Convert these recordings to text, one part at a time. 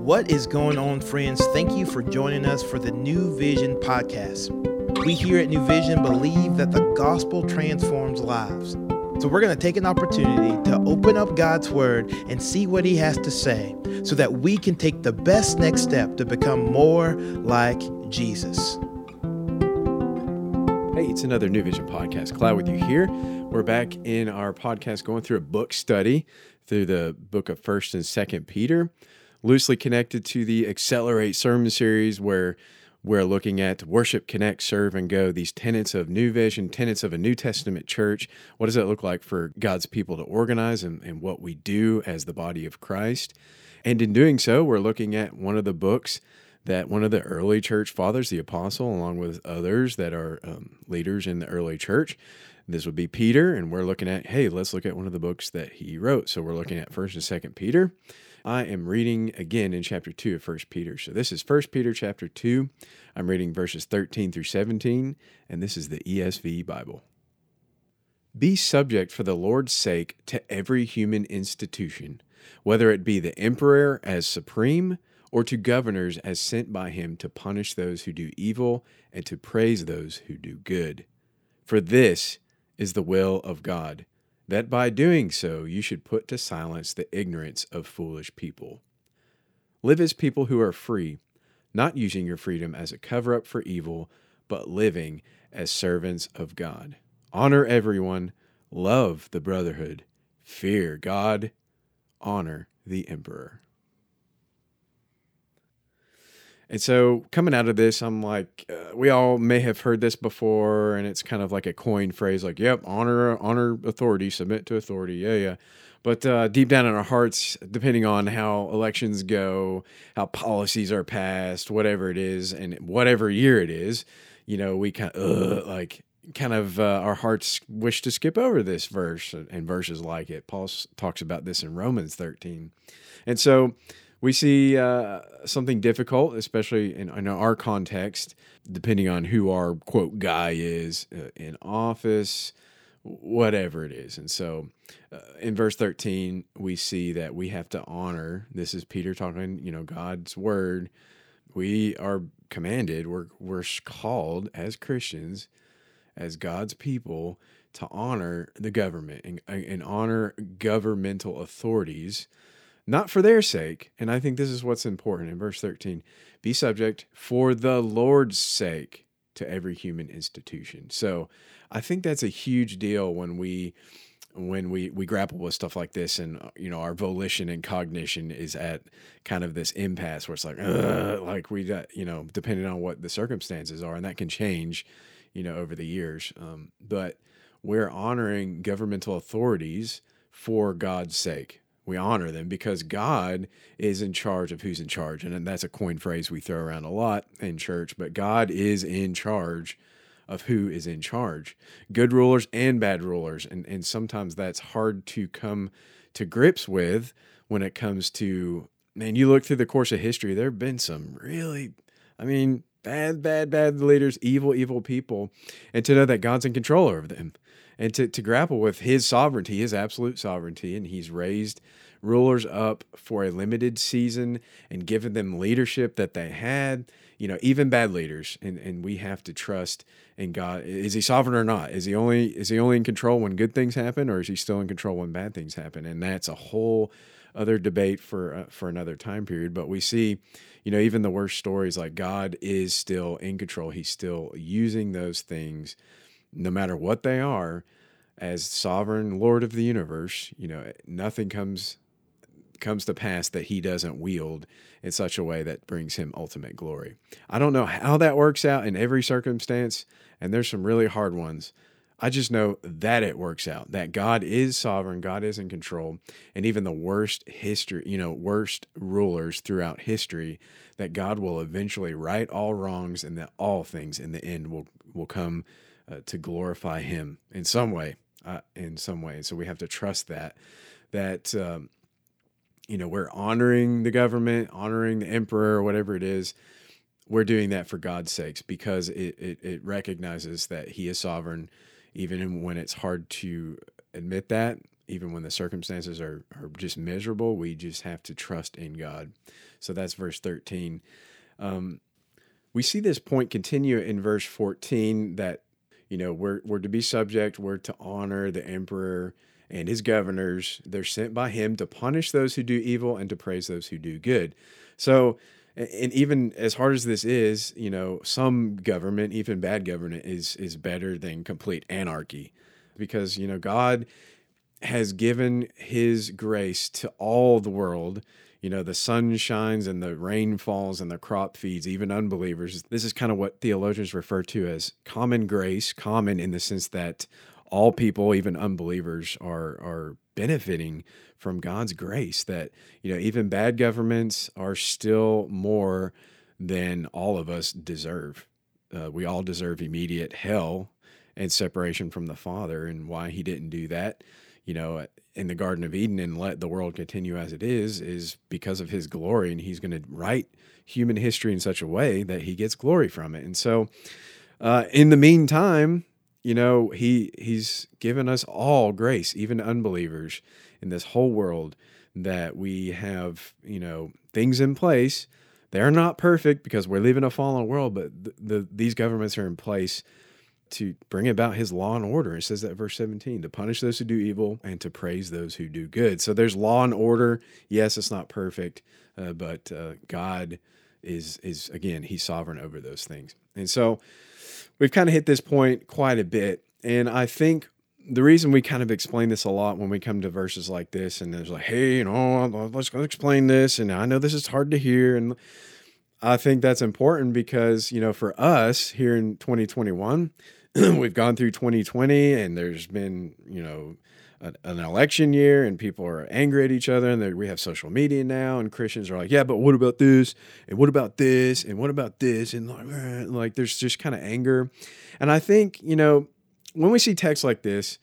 What is going on, friends? Thank you for joining us for the New Vision podcast. We here at New Vision believe that the gospel transforms lives. So we're going to take an opportunity to open up God's word and see what he has to say so that we can take the best next step to become more like Jesus. Hey, it's another New Vision podcast. Cloud with you here. We're back in our podcast going through a book study through the book of 1st and 2nd Peter, loosely connected to the Accelerate sermon series where we're looking at worship, connect, serve, and go. These tenets of New Vision, tenets of a New Testament church. What does it look like for God's people to organize and, and what we do as the body of Christ? And in doing so, we're looking at one of the books that one of the early church fathers, the apostle, along with others that are um, leaders in the early church, this would be Peter, and we're looking at, hey, let's look at one of the books that he wrote. So we're looking at 1st and 2nd Peter. I am reading again in chapter 2 of 1 Peter. So this is 1 Peter chapter 2. I'm reading verses 13 through 17, and this is the ESV Bible. Be subject for the Lord's sake to every human institution, whether it be the emperor as supreme or to governors as sent by him to punish those who do evil and to praise those who do good. For this is the will of God, that by doing so you should put to silence the ignorance of foolish people. Live as people who are free, not using your freedom as a cover up for evil, but living as servants of God. Honor everyone, love the brotherhood, fear God, honor the emperor. And so coming out of this, I'm like, uh, we all may have heard this before, and it's kind of like a coin phrase, like, "Yep, honor, honor authority, submit to authority." Yeah, yeah. But uh, deep down in our hearts, depending on how elections go, how policies are passed, whatever it is, and whatever year it is, you know, we kind of like kind of uh, our hearts wish to skip over this verse and verses like it. Paul talks about this in Romans 13, and so we see uh, something difficult, especially in, in, our context, depending on who our quote guy is uh, in office, whatever it is. And so uh, in verse 13, we see that we have to honor. This is Peter talking, you know, God's word. We are commanded, we're, we're called as Christians, as God's people, to honor the government and, and honor governmental authorities not for their sake. And I think this is what's important in verse 13 be subject for the Lord's sake to every human institution. So I think that's a huge deal when we when we we grapple with stuff like this and you know our volition and cognition is at kind of this impasse where it's like like we got you know depending on what the circumstances are and that can change you know over the years um, but we're honoring governmental authorities for God's sake we honor them because God is in charge of who's in charge. And that's a coin phrase we throw around a lot in church, but God is in charge of who is in charge good rulers and bad rulers. And, and sometimes that's hard to come to grips with when it comes to, man, you look through the course of history, there have been some really, I mean, bad, bad, bad leaders, evil, evil people, and to know that God's in control over them and to, to grapple with his sovereignty, his absolute sovereignty. And he's raised rulers up for a limited season and given them leadership that they had, you know, even bad leaders. And, and we have to trust in God. Is he sovereign or not? Is he only is he only in control when good things happen or is he still in control when bad things happen? And that's a whole other debate for uh, for another time period. But we see, you know, even the worst stories like God is still in control. He's still using those things no matter what they are, as sovereign Lord of the universe, you know, nothing comes comes to pass that he doesn't wield in such a way that brings him ultimate glory. I don't know how that works out in every circumstance, and there's some really hard ones. I just know that it works out, that God is sovereign, God is in control, and even the worst history, you know, worst rulers throughout history, that God will eventually right all wrongs and that all things in the end will will come uh, to glorify Him in some way. Uh, in some way, so we have to trust that that um, you know we're honoring the government, honoring the emperor, or whatever it is. We're doing that for God's sakes because it, it, it recognizes that He is sovereign, even when it's hard to admit that. even when the circumstances are, are just miserable, we just have to trust in God. So that's verse 13. Um, we see this point continue in verse 14 that, you know, we're, we're to be subject, we're to honor the emperor and his governors. They're sent by him to punish those who do evil and to praise those who do good. So, and even as hard as this is, you know, some government, even bad government, is is better than complete anarchy, because you know God has given His grace to all the world. You know, the sun shines and the rain falls and the crop feeds, even unbelievers. This is kind of what theologians refer to as common grace, common in the sense that all people, even unbelievers, are are benefiting from God's grace. That you know, even bad governments are still more than all of us deserve. Uh, we all deserve immediate hell and separation from the Father, and why He didn't do that, you know, in the Garden of Eden and let the world continue as it is, is because of His glory, and He's going to write human history in such a way that He gets glory from it. And so, uh, in the meantime, you know, he he's given us all grace, even unbelievers in this whole world that we have, you know, things in place. They're not perfect because we're living a fallen world, but the, the, these governments are in place to bring about his law and order. It says that verse 17 to punish those who do evil and to praise those who do good. So there's law and order. Yes, it's not perfect, uh, but uh, God is is again, he's sovereign over those things. And so we've kind of hit this point quite a bit. And I think the reason we kind of explain this a lot when we come to verses like this, and there's like, hey, you know, uh, uh, let's explain this. And I know this is hard to hear. And I think that's important because, you know, for us here in 2021, we've gone through 2020 and there's been, you know, an election year and people are angry at each other and we have social media now and christians are like yeah but what about this? And what about this? And what about this? And like, like there's just kind of anger. And i think you know when we see texts like this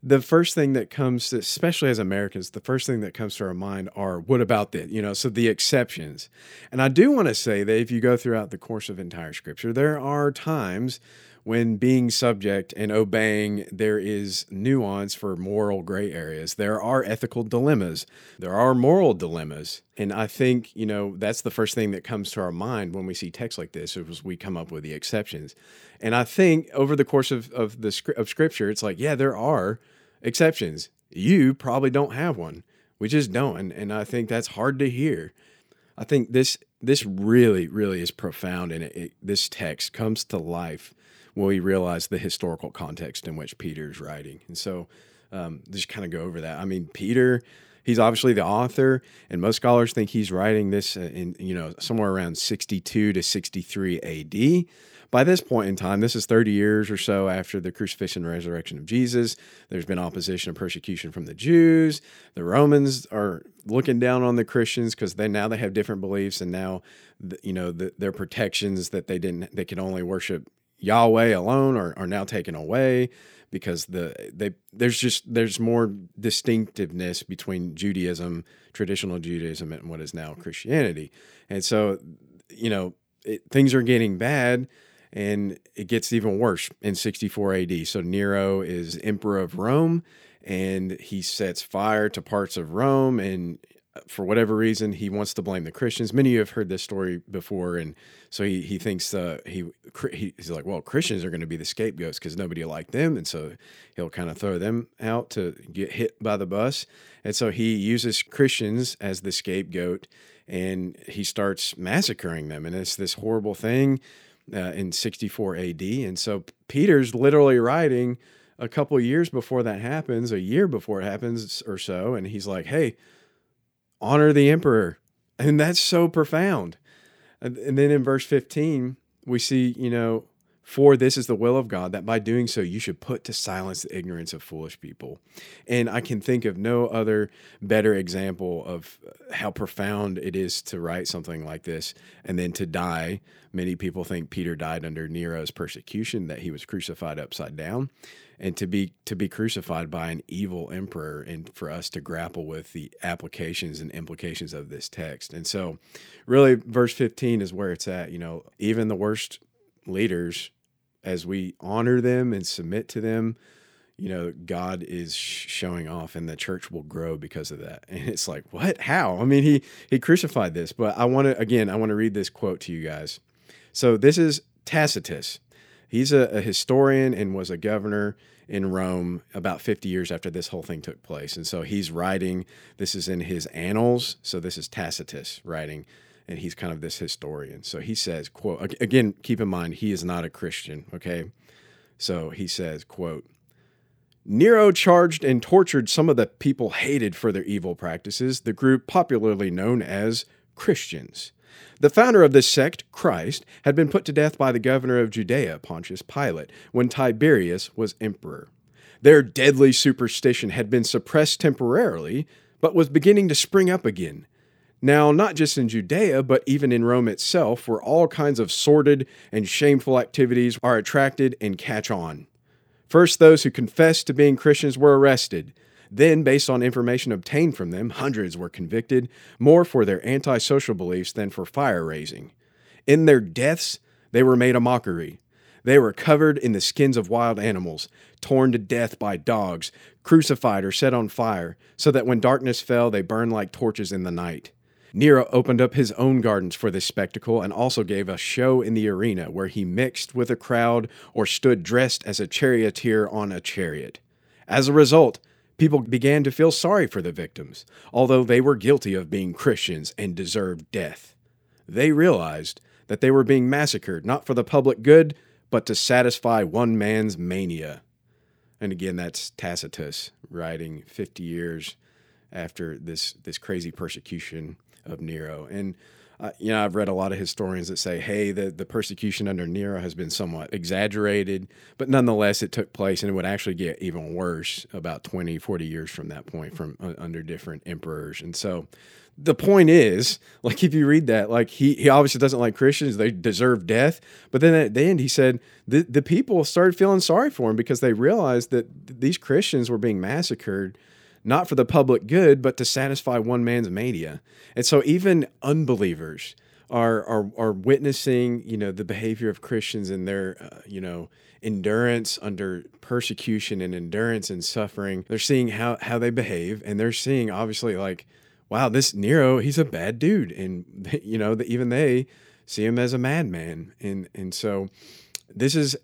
the first thing that comes to, especially as americans the first thing that comes to our mind are what about this? You know so the exceptions. And i do want to say that if you go throughout the course of entire scripture there are times when being subject and obeying, there is nuance for moral gray areas. There are ethical dilemmas, there are moral dilemmas. And I think, you know, that's the first thing that comes to our mind when we see texts like this, is we come up with the exceptions. And I think over the course of, of the of scripture, it's like, yeah, there are exceptions. You probably don't have one. We just don't. And, I think that's hard to hear. I think this this really, really is profound, and it, it, this text comes to life when we realize the historical context in which Peter's writing. And so, um, just kind of go over that. I mean, Peter, he's obviously the author, and most scholars think he's writing this in you know somewhere around 62 to 63 A.D. By this point in time, this is 30 years or so after the crucifixion and resurrection of Jesus. There's been opposition and persecution from the Jews. The Romans are looking down on the Christians because they now they have different beliefs, and now you know the, their protections that they didn't they can only worship Yahweh alone are, are now taken away because the they there's just there's more distinctiveness between Judaism, traditional Judaism, and what is now Christianity, and so you know it, things are getting bad, and it gets even worse in 64 A.D. So Nero is emperor of Rome, and he sets fire to parts of Rome, and for whatever reason, he wants to blame the Christians. Many of you have heard this story before, and so he he thinks uh, he, he he's like, well, Christians are going to be the scapegoats because nobody liked them, and so he'll kind of throw them out to get hit by the bus, and so he uses Christians as the scapegoat, and he starts massacring them, and it's this horrible thing uh, in 64 A.D. And so Peter's literally writing a couple years before that happens, a year before it happens or so, and he's like, hey honor the emperor. And that's so profound. And, then in verse 15, we see, you know, for this is the will of God, that by doing so you should put to silence the ignorance of foolish people. And I can think of no other better example of how profound it is to write something like this and then to die. Many people think Peter died under Nero's persecution, that he was crucified upside down and to be to be crucified by an evil emperor and for us to grapple with the applications and implications of this text and so really verse 15 is where it's at you know even the worst leaders as we honor them and submit to them you know, God is showing off and the church will grow because of that. And it's like, what? How? I mean, he he crucified this, but I want to again, I want to read this quote to you guys. So this is Tacitus. He's a, a historian and was a governor in Rome about 50 years after this whole thing took place. And so he's writing, this is in his annals. So this is Tacitus writing, and he's kind of this historian. So he says, quote, again, keep in mind, he is not a Christian, okay? So he says, quote, Nero charged and tortured some of the people hated for their evil practices, the group popularly known as Christians. The founder of this sect, Christ, had been put to death by the governor of Judea, Pontius Pilate, when Tiberius was emperor. Their deadly superstition had been suppressed temporarily, but was beginning to spring up again. Now, not just in Judea, but even in Rome itself, where all kinds of sordid and shameful activities are attracted and catch on. First, those who confessed to being Christians were arrested. Then, based on information obtained from them, hundreds were convicted, more for their antisocial beliefs than for fire raising. In their deaths, they were made a mockery. They were covered in the skins of wild animals, torn to death by dogs, crucified or set on fire, so that when darkness fell, they burned like torches in the night. Nero opened up his own gardens for this spectacle and also gave a show in the arena where he mixed with a crowd or stood dressed as a charioteer on a chariot. As a result, people began to feel sorry for the victims, although they were guilty of being Christians and deserved death. They realized that they were being massacred not for the public good, but to satisfy one man's mania. And again, that's Tacitus writing 50 years after this, this crazy persecution of Nero. And uh, you know, I've read a lot of historians that say, hey, the, the persecution under Nero has been somewhat exaggerated, but nonetheless, it took place and it would actually get even worse about 20, 40 years from that point from uh, under different emperors. And so the point is, like, if you read that, like, he, he obviously doesn't like Christians, they deserve death. But then at the end, he said the, the people started feeling sorry for him because they realized that these Christians were being massacred not for the public good, but to satisfy one man's mania. And so even unbelievers are are, are witnessing, you know, the behavior of Christians and their, uh, you know, endurance under persecution and endurance and suffering. They're seeing how how they behave, and they're seeing obviously like, wow, this Nero, he's a bad dude, and you know, even they see him as a madman, and and so this is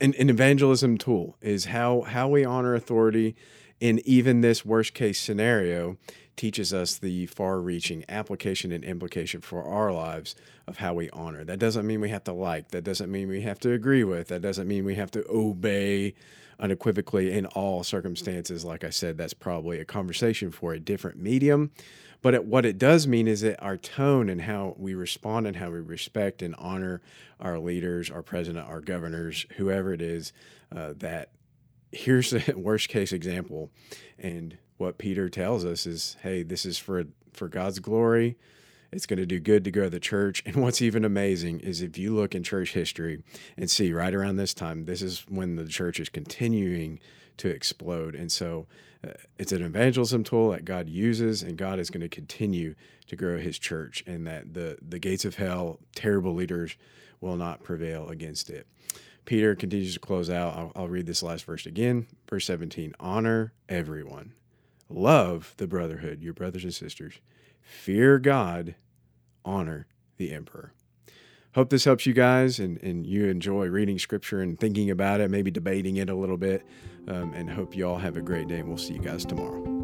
an, an evangelism tool is how how we honor authority in even this worst case scenario teaches us the far reaching application and implication for our lives of how we honor. That doesn't mean we have to like, that doesn't mean we have to agree with, that doesn't mean we have to obey unequivocally in all circumstances. Like I said, that's probably a conversation for a different medium. But it, what it does mean is that our tone and how we respond and how we respect and honor our leaders, our president, our governors, whoever it is, uh, that here's the worst case example. And what Peter tells us is, hey, this is for for God's glory. It's going to do good to grow the church. And what's even amazing is if you look in church history and see right around this time, this is when the church is continuing to explode. And so uh, it's an evangelism tool that God uses, and God is going to continue to grow his church, and that the, the gates of hell, terrible leaders, will not prevail against it. Peter continues to close out. I'll, I'll, read this last verse again. Verse 17 Honor everyone, love the brotherhood, your brothers and sisters, fear God, honor the emperor. Hope this helps you guys and, and you enjoy reading scripture and thinking about it, maybe debating it a little bit. Um, and hope you all have a great day. And we'll see you guys tomorrow.